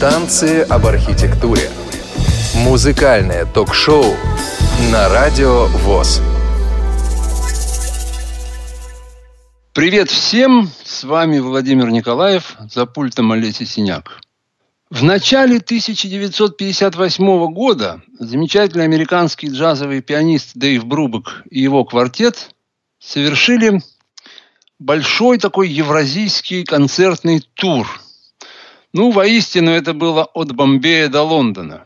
Танцы об архитектуре. Музыкальное ток-шоу на радио ВОЗ. Привет всем! С вами Владимир Николаев, за пультом Олеся Синяк. В начале 1958 года замечательный американский джазовый пианист Дэйв Брубек и его квартет совершили большой такой евразийский концертный тур. Ну, воистину, это было от Бомбея до Лондона.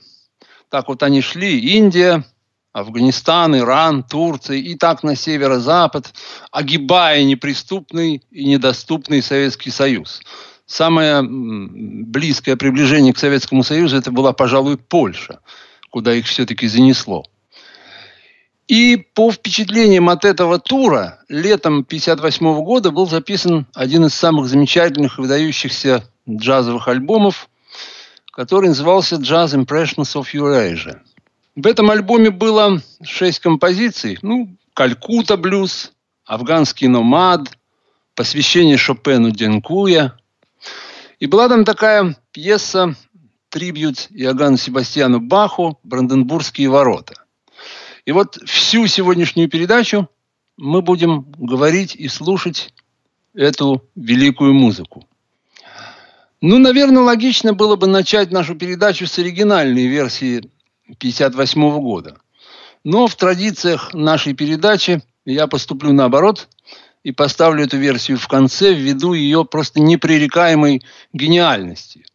Так вот они шли, Индия, Афганистан, Иран, Турция и так на северо-запад, огибая неприступный и недоступный Советский Союз. Самое близкое приближение к Советскому Союзу это была, пожалуй, Польша, куда их все-таки занесло. И по впечатлениям от этого тура, летом 1958 года был записан один из самых замечательных и выдающихся джазовых альбомов, который назывался «Jazz Impressions of Eurasia». В этом альбоме было шесть композиций. Ну, «Калькута блюз», «Афганский номад», «Посвящение Шопену Денкуя». И была там такая пьеса трибют Иоганну Себастьяну Баху «Бранденбургские ворота». И вот всю сегодняшнюю передачу мы будем говорить и слушать эту великую музыку. Ну, наверное, логично было бы начать нашу передачу с оригинальной версии 1958 года. Но в традициях нашей передачи я поступлю наоборот и поставлю эту версию в конце ввиду ее просто непререкаемой гениальности.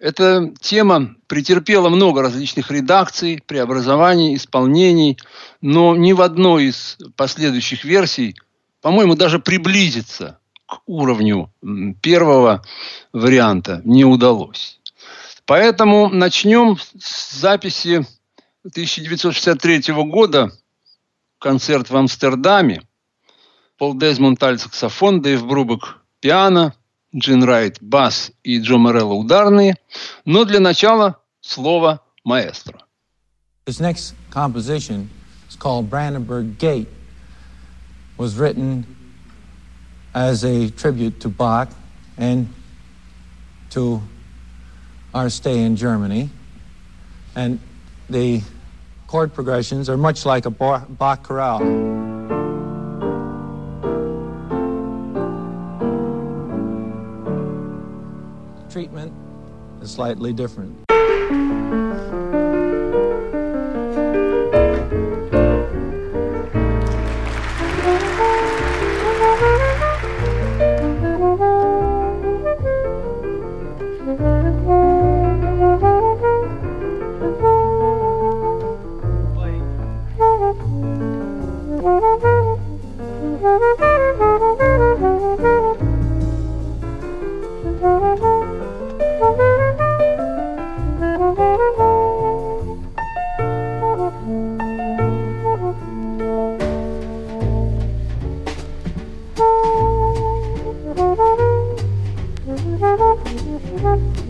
Эта тема претерпела много различных редакций, преобразований, исполнений, но ни в одной из последующих версий, по-моему, даже приблизиться к уровню первого варианта не удалось. Поэтому начнем с записи 1963 года концерт в Амстердаме. Пол Дезмонд аль саксофон, Дэйв Брубек пиано – Джин Райт – бас и Джо Морелло – ударные. Но для начала слово маэстро. This next composition is called Brandenburg Gate. was written as a tribute to Bach and to our stay in Germany. And the chord progressions are much like a Bach chorale. treatment is slightly different.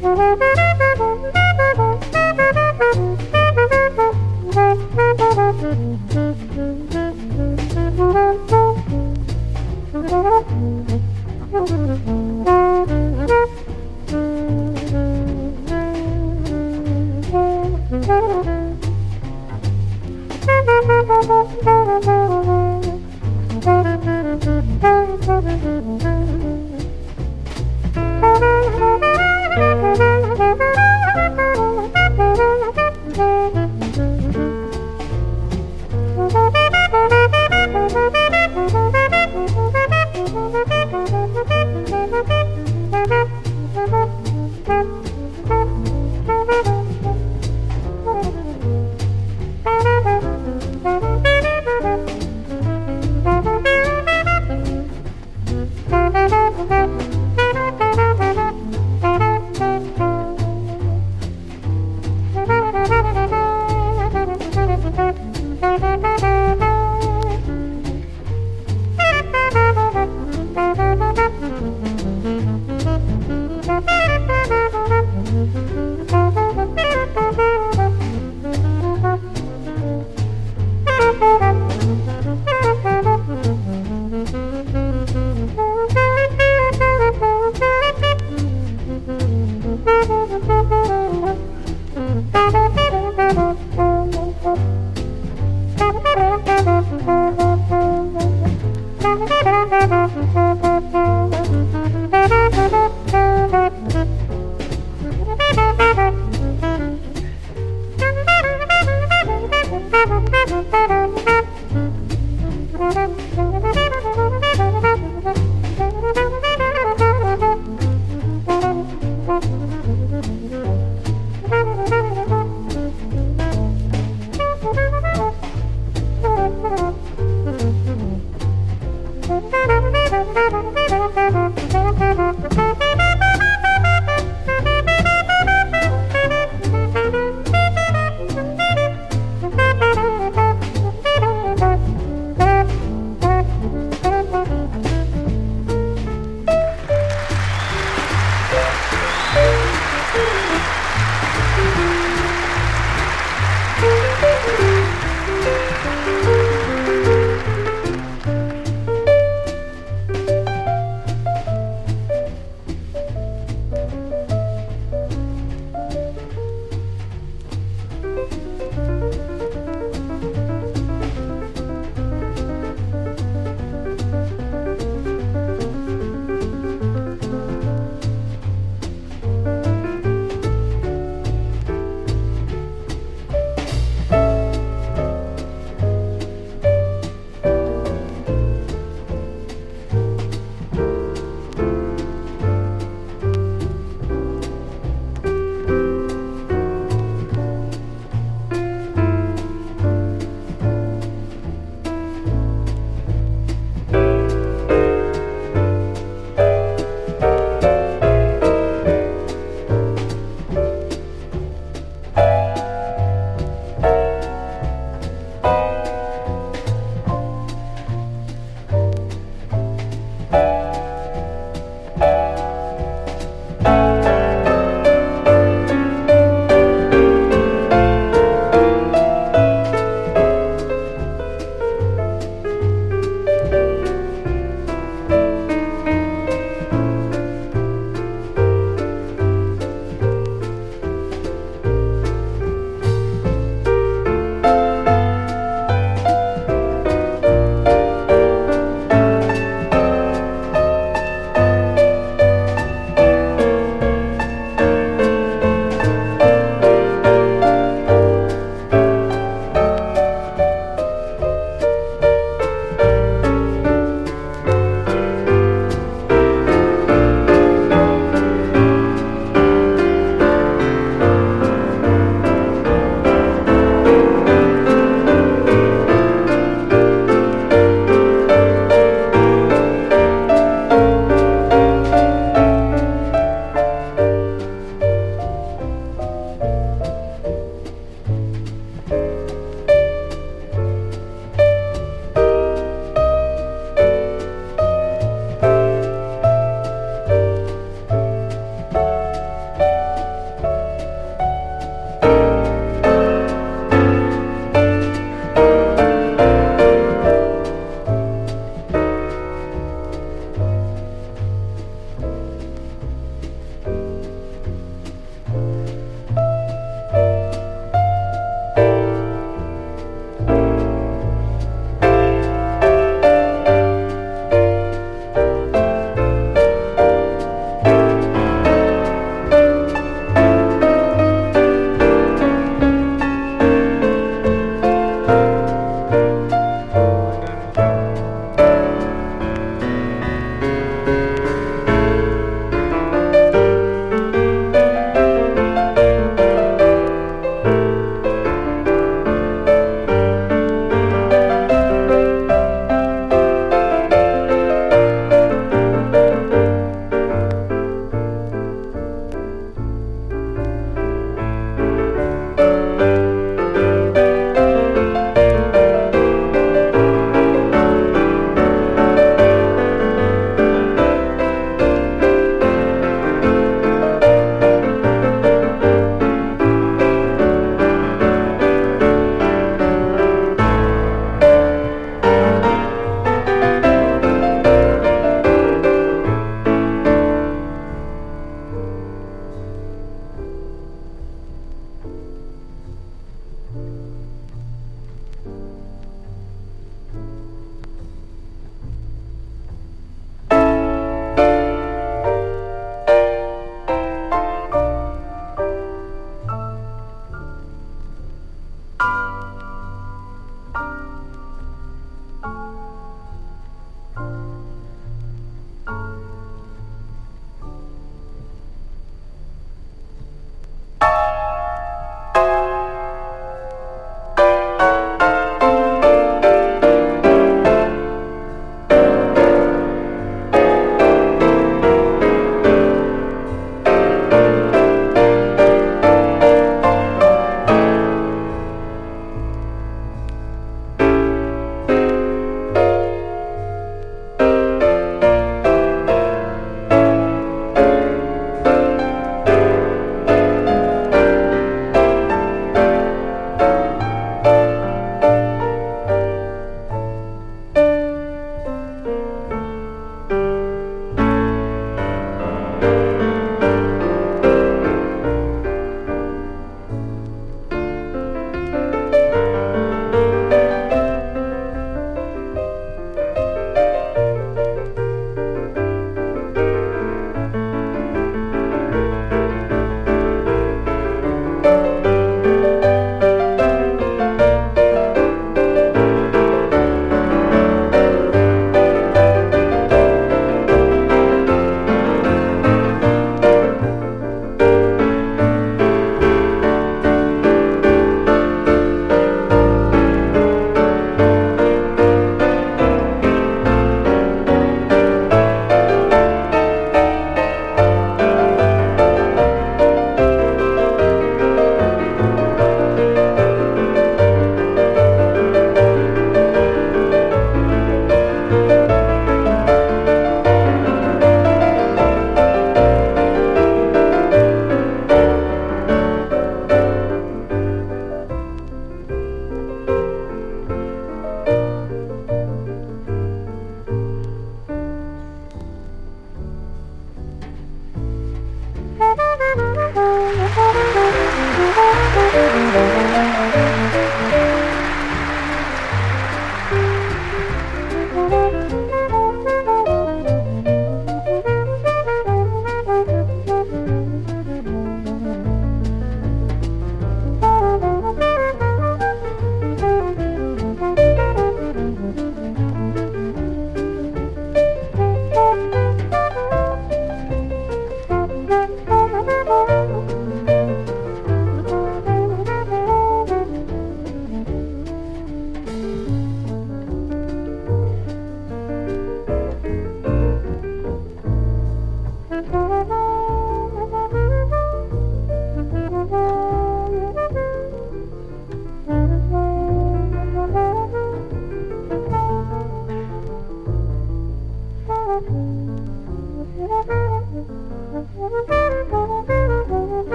Thank you.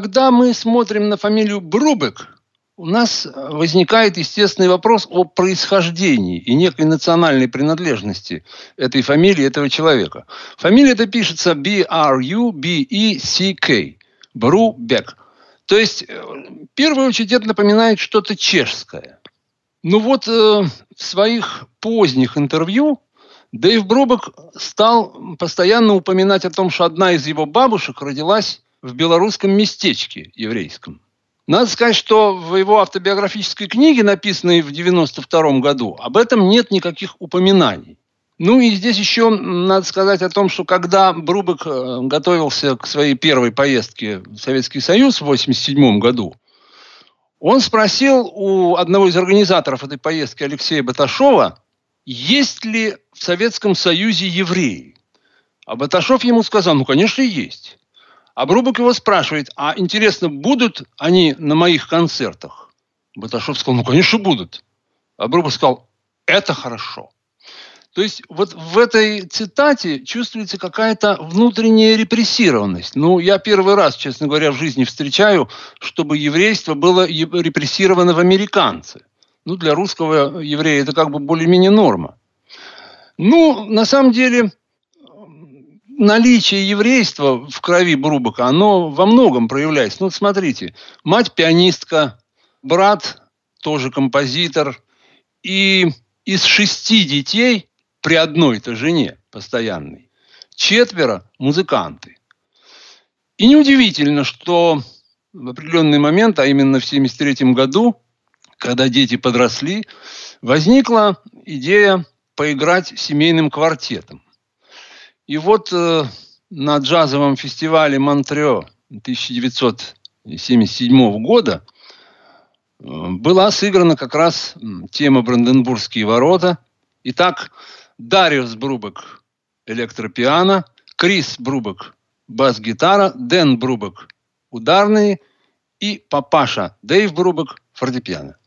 Когда мы смотрим на фамилию Брубек, у нас возникает естественный вопрос о происхождении и некой национальной принадлежности этой фамилии, этого человека. Фамилия это пишется B-R-U-B-E-C-K. Брубек. То есть, э, в первую очередь, напоминает что-то чешское. Ну вот э, в своих поздних интервью Дэйв Брубек стал постоянно упоминать о том, что одна из его бабушек родилась в белорусском местечке еврейском. Надо сказать, что в его автобиографической книге, написанной в 1992 году, об этом нет никаких упоминаний. Ну и здесь еще надо сказать о том, что когда Брубек э, готовился к своей первой поездке в Советский Союз в 1987 году, он спросил у одного из организаторов этой поездки, Алексея Баташова, есть ли в Советском Союзе евреи. А Баташов ему сказал, ну, конечно, есть. А Брубок его спрашивает, а интересно, будут они на моих концертах? Баташов сказал, ну, конечно, будут. А Брубок сказал, это хорошо. То есть вот в этой цитате чувствуется какая-то внутренняя репрессированность. Ну, я первый раз, честно говоря, в жизни встречаю, чтобы еврейство было репрессировано в американцы. Ну, для русского еврея это как бы более-менее норма. Ну, на самом деле, наличие еврейства в крови Брубака, оно во многом проявляется. Ну, смотрите, мать пианистка, брат тоже композитор, и из шести детей при одной-то жене постоянной. Четверо – музыканты. И неудивительно, что в определенный момент, а именно в 1973 году, когда дети подросли, возникла идея поиграть семейным квартетом. И вот э, на джазовом фестивале Монтрео 1977 года э, была сыграна как раз тема «Бранденбургские ворота». Итак, Дариус Брубек – электропиано, Крис Брубек – бас-гитара, Дэн Брубек – ударные и папаша Дэйв Брубек – фортепиано.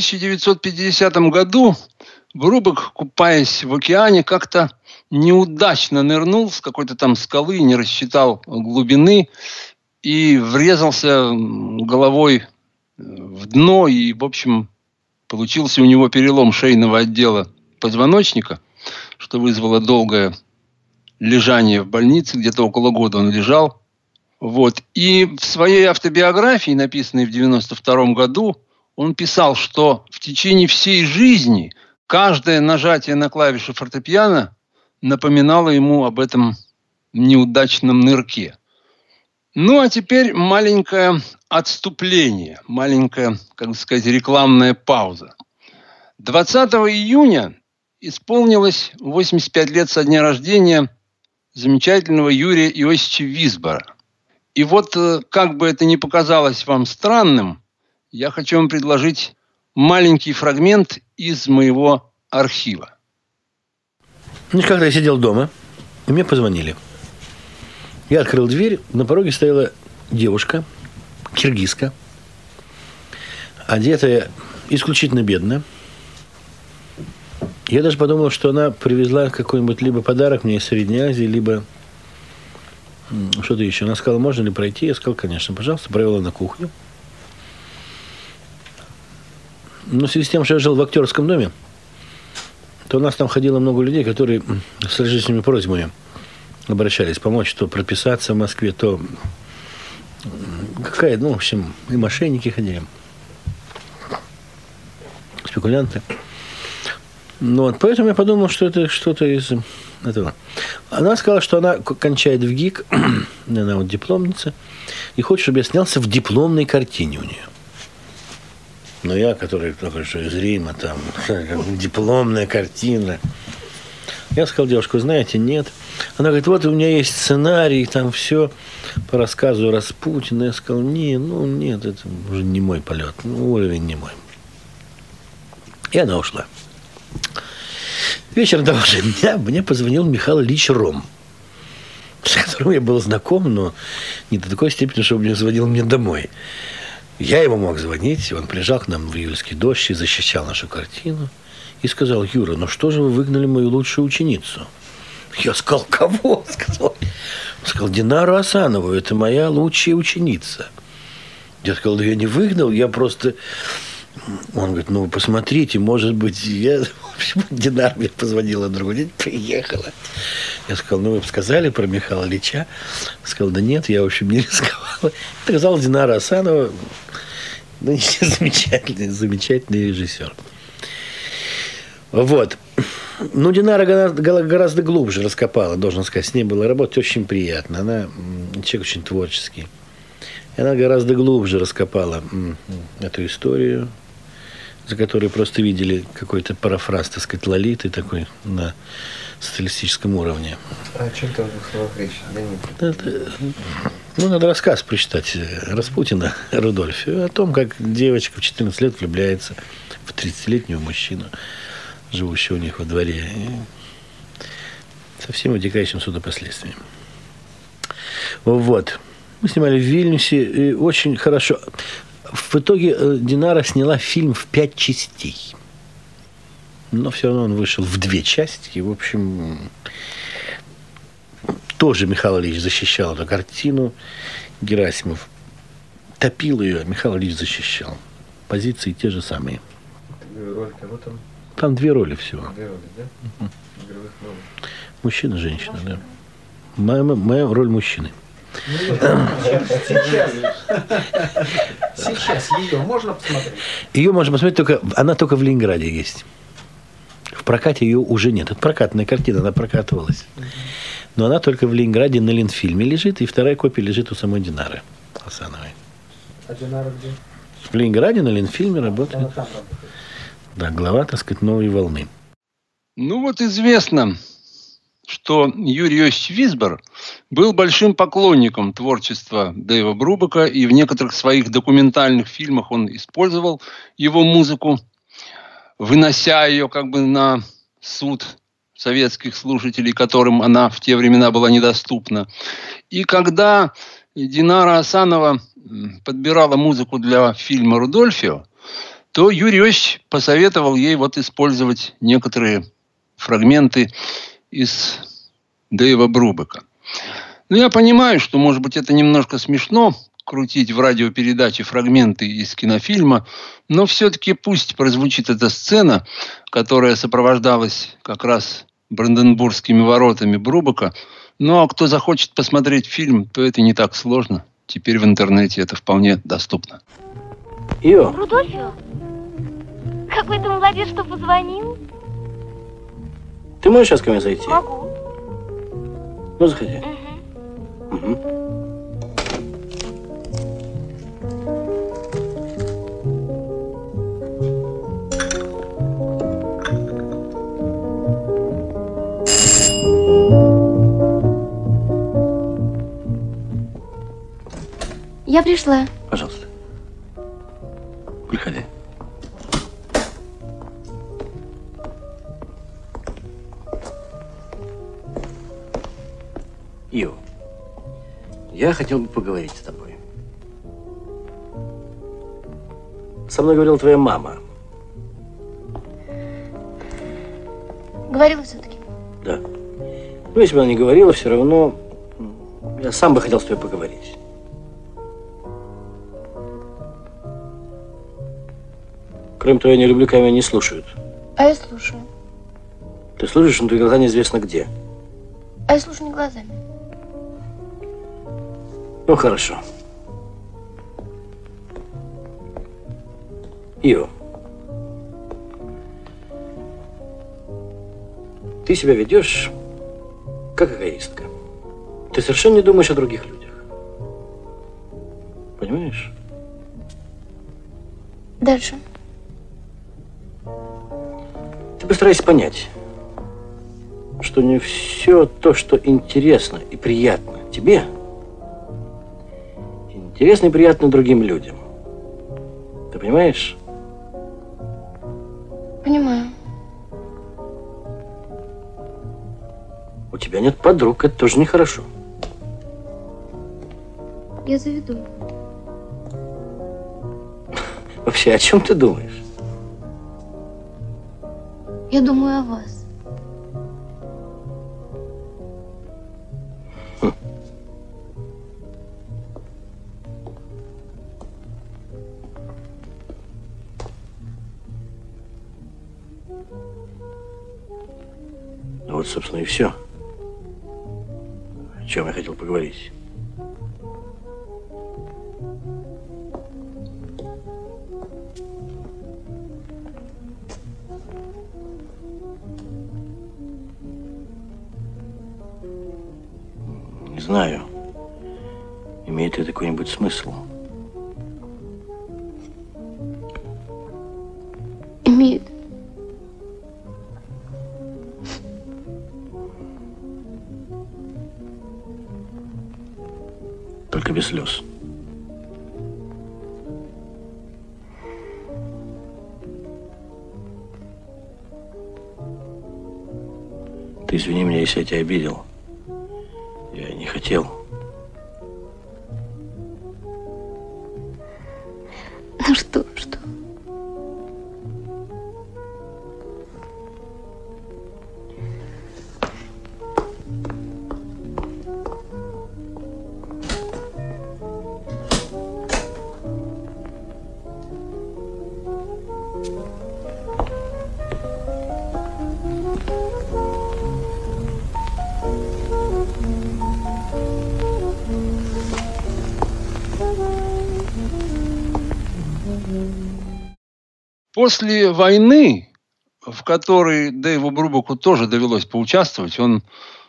1950 году Брубок, купаясь в океане, как-то неудачно нырнул с какой-то там скалы, не рассчитал глубины и врезался головой в дно и, в общем, получился у него перелом шейного отдела позвоночника, что вызвало долгое лежание в больнице, где-то около года он лежал. Вот. И в своей автобиографии, написанной в 92 году, он писал, что в течение всей жизни каждое нажатие на клавишу фортепиано напоминало ему об этом неудачном нырке. Ну, а теперь маленькое отступление, маленькая, как сказать, рекламная пауза. 20 июня исполнилось 85 лет со дня рождения замечательного Юрия Иосифовича Висбора. И вот, э, как бы это ни показалось вам странным, я хочу вам предложить маленький фрагмент из моего архива. Когда я сидел дома, мне позвонили. Я открыл дверь, на пороге стояла девушка, киргизка, одетая исключительно бедно. Я даже подумал, что она привезла какой-нибудь либо подарок мне из Средней Азии, либо что-то еще. Она сказала, можно ли пройти? Я сказал, конечно, пожалуйста. Провела на кухню. Но в связи с тем, что я жил в актерском доме, то у нас там ходило много людей, которые с различными просьбами обращались помочь, то прописаться в Москве, то какая, ну, в общем, и мошенники ходили, спекулянты. Ну, вот, поэтому я подумал, что это что-то из этого. Она сказала, что она кончает в ГИК, она вот дипломница, и хочет, чтобы я снялся в дипломной картине у нее. Но я, который только что из Рима, там, дипломная картина. Я сказал девушку, знаете, нет. Она говорит, вот у меня есть сценарий, там все по рассказу Распутина. Я сказал, не, ну нет, это уже не мой полет, ну, уровень не мой. И она ушла. Вечером того же дня мне позвонил Михаил Ильич Ром, с которым я был знаком, но не до такой степени, чтобы он звонил мне домой. Я ему мог звонить, он приезжал к нам в июльский дождь и защищал нашу картину. И сказал, Юра, ну что же вы выгнали мою лучшую ученицу? Я сказал, кого? Сказал, он сказал, Динару Асанову, это моя лучшая ученица. Я сказал, да я не выгнал, я просто... Он говорит, ну, посмотрите, может быть, я... В общем, Динар мне позвонила другой день, приехала. Я сказал, ну, вы сказали про Михаила Ильича? Сказал, да нет, я, в общем, не рисковала. Сказал Динара Асанова, ну, замечательный, замечательный режиссер. Вот. Ну, Динара гораздо глубже раскопала, должен сказать. С ней было работать очень приятно. Она человек очень творческий. И она гораздо глубже раскопала эту историю, за которой просто видели какой-то парафраз, так сказать, Лолиты такой на социалистическом уровне. А о чем там в двух словах речь? Это, ну, надо рассказ прочитать Распутина Рудольфе о том, как девочка в 14 лет влюбляется в 30-летнего мужчину, живущего у них во дворе. Со всем вытекающим сюда последствиями. Вот. Мы снимали в Вильнюсе, и очень хорошо. В итоге э, Динара сняла фильм в пять частей но все равно он вышел в две части. И, в общем, тоже Михаил Ильич защищал эту картину. Герасимов топил ее, а Михаил Ильич защищал. Позиции те же самые. Роль кого там? Там две роли всего. Две роли, да? Угу. Мужчина, женщина, да. Моя, моя роль мужчины. Сейчас. Сейчас ее можно посмотреть? Ее можно посмотреть только, она только в Ленинграде есть. В прокате ее уже нет. Это прокатная картина, она прокатывалась. Но она только в Ленинграде на Ленфильме лежит, и вторая копия лежит у самой Динары Асановой. А Динара где? В Ленинграде на Ленфильме работает. Она там работает. Да, глава, так сказать, новой волны. Ну вот известно, что Юрий Иосифович Висбор был большим поклонником творчества Дэйва Брубака, и в некоторых своих документальных фильмах он использовал его музыку вынося ее как бы на суд советских слушателей, которым она в те времена была недоступна. И когда Динара Асанова подбирала музыку для фильма «Рудольфио», то Юрий Иосифович посоветовал ей вот использовать некоторые фрагменты из Дэйва Брубека. Ну, я понимаю, что, может быть, это немножко смешно, крутить в радиопередаче фрагменты из кинофильма, но все-таки пусть прозвучит эта сцена, которая сопровождалась как раз Бранденбургскими воротами Брубака. Ну, а кто захочет посмотреть фильм, то это не так сложно. Теперь в интернете это вполне доступно. Ио, Рудольфио, какой ты молодец, что позвонил. Ты можешь сейчас ко мне зайти? Могу. Ну, заходи. Мгм. Мгм. Я пришла. Пожалуйста. Приходи. Ио, я хотел бы поговорить с тобой. Со мной говорила твоя мама. Говорила все-таки. Да. Ну, если бы она не говорила, все равно я сам бы хотел с тобой поговорить. Кроме того, я не люблю, когда меня не слушают. А я слушаю. Ты слушаешь, но твои глаза неизвестно где. А я слушаю не глазами. Ну, хорошо. Ио. Ты себя ведешь как эгоистка. Ты совершенно не думаешь о других людях. Понимаешь? Дальше. Ты постарайся понять, что не все то, что интересно и приятно тебе, интересно и приятно другим людям. Ты понимаешь? Понимаю. У тебя нет подруг, это тоже нехорошо. Я заведу. Вообще, о чем ты думаешь? Я думаю о вас. Собственно, и все. О чем я хотел поговорить. Не знаю, имеет ли какой-нибудь смысл. Без слез. Ты извини меня, если я тебя обидел. Я не хотел. После войны, в которой Дэйву Брубаку тоже довелось поучаствовать, он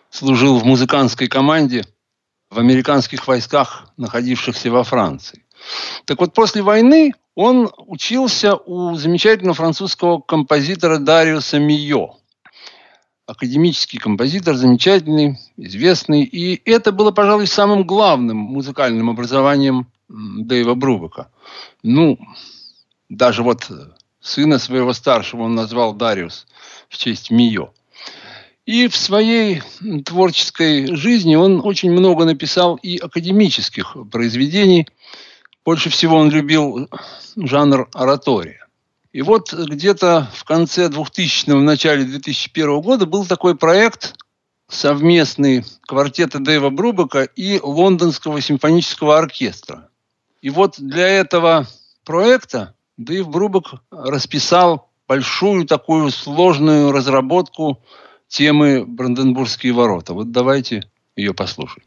служил в музыкантской команде в американских войсках, находившихся во Франции. Так вот, после войны он учился у замечательного французского композитора Дариуса Мио. Академический композитор, замечательный, известный. И это было, пожалуй, самым главным музыкальным образованием Дэйва Брубака. Ну, даже вот э, сына своего старшего он назвал Дариус в честь Мио. И в своей творческой жизни он очень много написал и академических произведений. Больше всего он любил жанр оратория. И вот где-то в конце 2000-го, в начале 2001 года был такой проект совместный квартета Дэйва Брубака и Лондонского симфонического оркестра. И вот для этого проекта Дэйв Брубак расписал большую такую сложную разработку темы «Бранденбургские ворота». Вот давайте ее послушаем.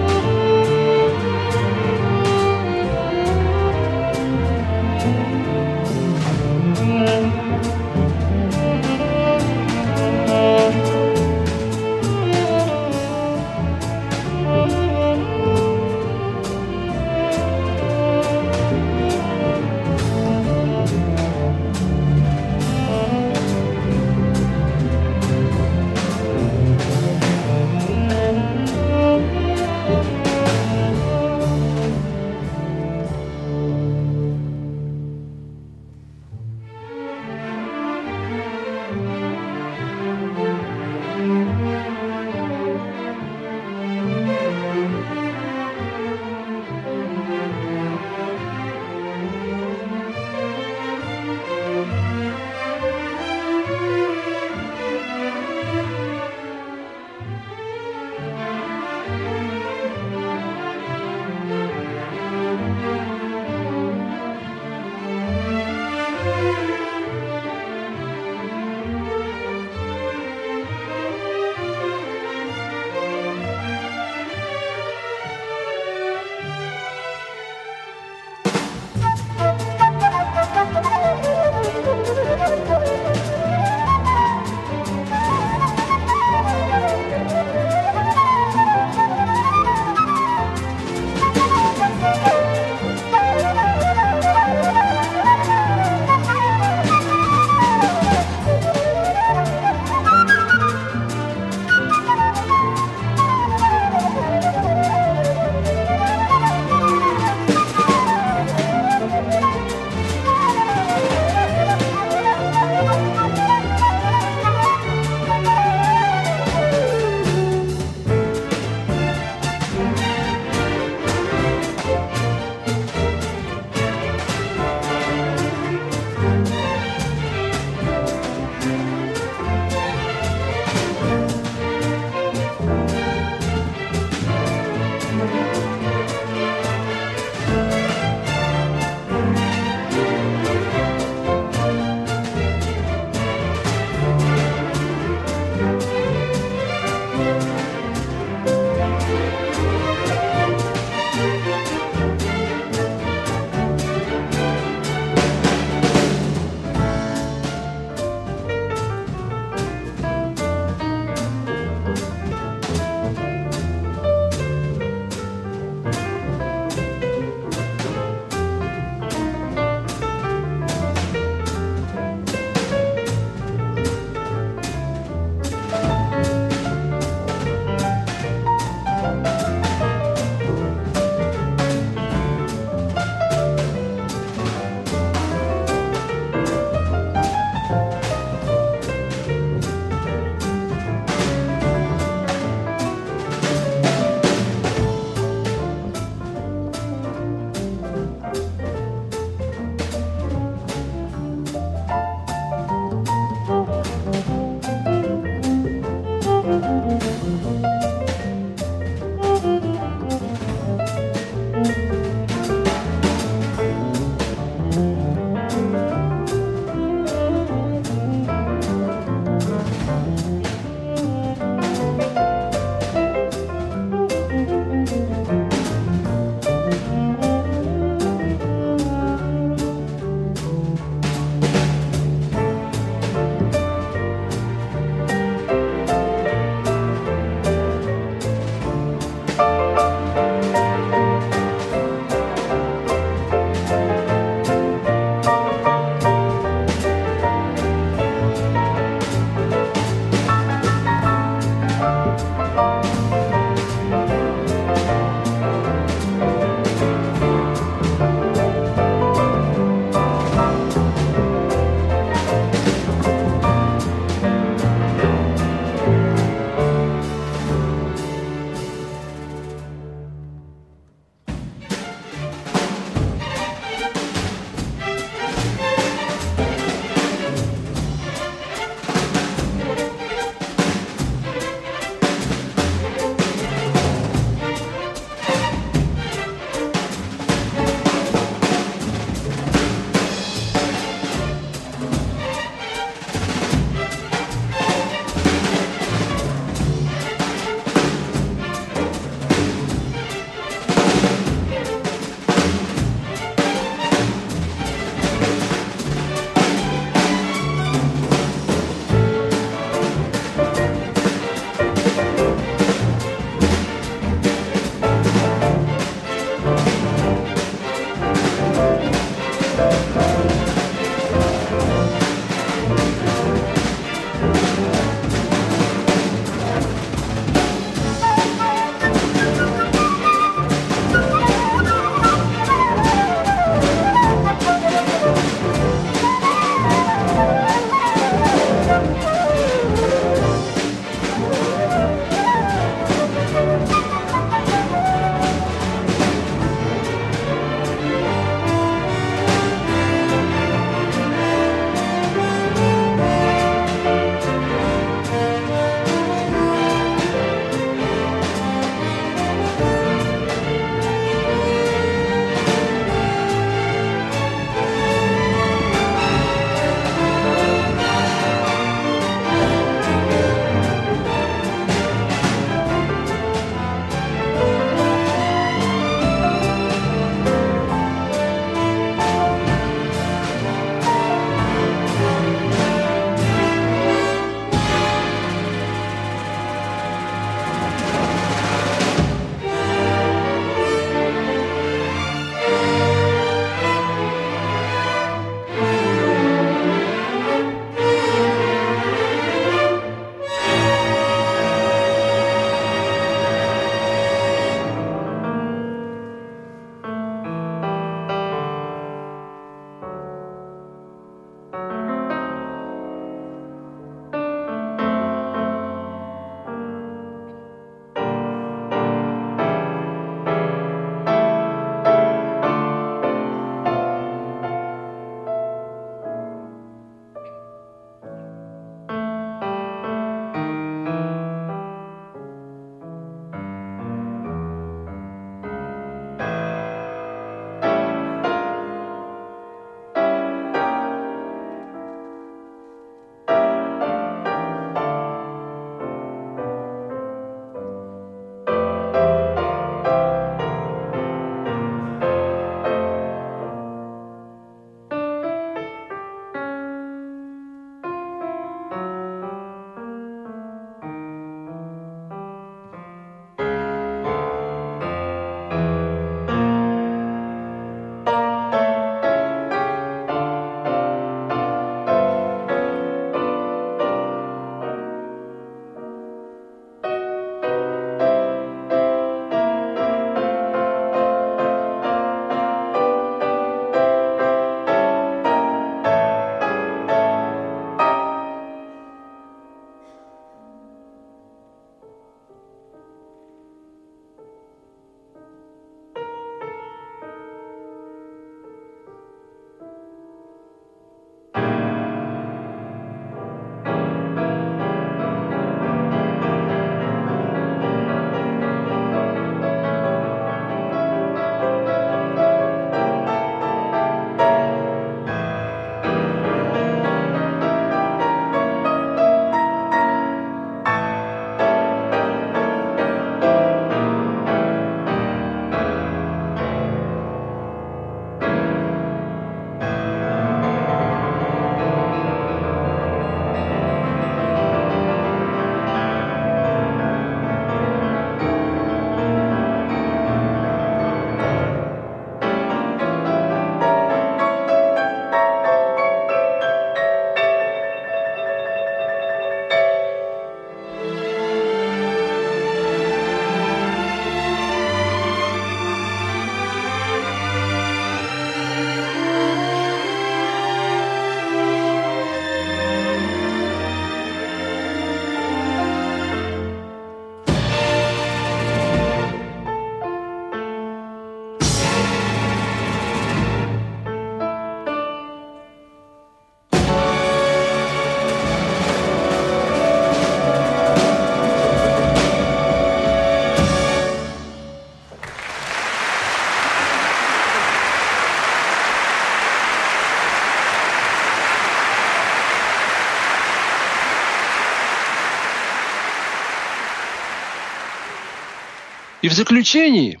Заключении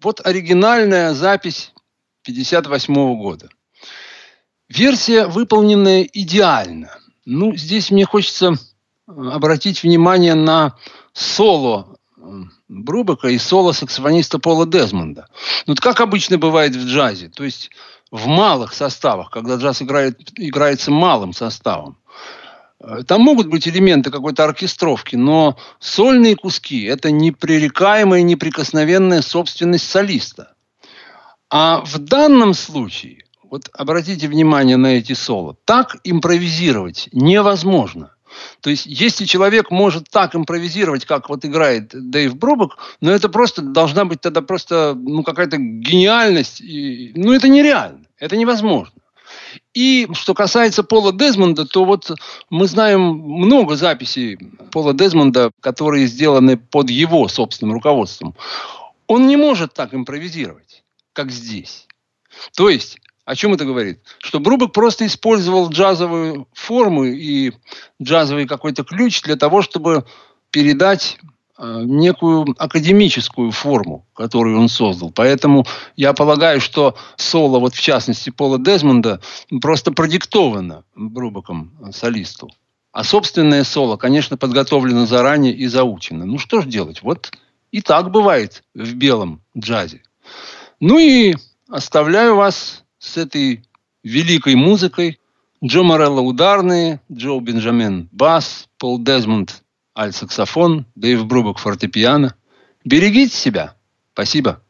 вот оригинальная запись 58 года. Версия выполненная идеально. Ну, здесь мне хочется обратить внимание на соло Брубака и соло саксофониста Пола Дезмонда. Ну, вот как обычно бывает в джазе, то есть в малых составах, когда джаз играет, играется малым составом. Э, там могут быть элементы какой-то оркестровки, но сольные куски – это непререкаемая, неприкосновенная собственность солиста. А в данном случае, вот обратите внимание на эти соло, так импровизировать невозможно. То есть, если человек может так импровизировать, как вот играет Дэйв Брубок, ну, это просто должна быть тогда просто ну, какая-то гениальность. И, ну, это нереально, это невозможно. И что касается Пола Дезмонда, то вот мы знаем много записей Пола Дезмонда, которые сделаны под его собственным руководством. Он не может так импровизировать, как здесь. То есть о чем это говорит? Что Брубок просто использовал джазовую форму и джазовый какой-то ключ для того, чтобы передать некую академическую форму, которую он создал. Поэтому я полагаю, что соло, вот в частности Пола Дезмонда, просто продиктовано Брубаком э, солисту. А собственное соло, конечно, подготовлено заранее и заучено. Ну что ж делать? Вот и так бывает в белом джазе. Ну и оставляю вас с этой великой музыкой. Джо Морелло ударные, Джо Бенджамин бас, Пол Дезмонд аль-саксофон, Дэйв Брубок фортепиано. Берегите себя. Спасибо.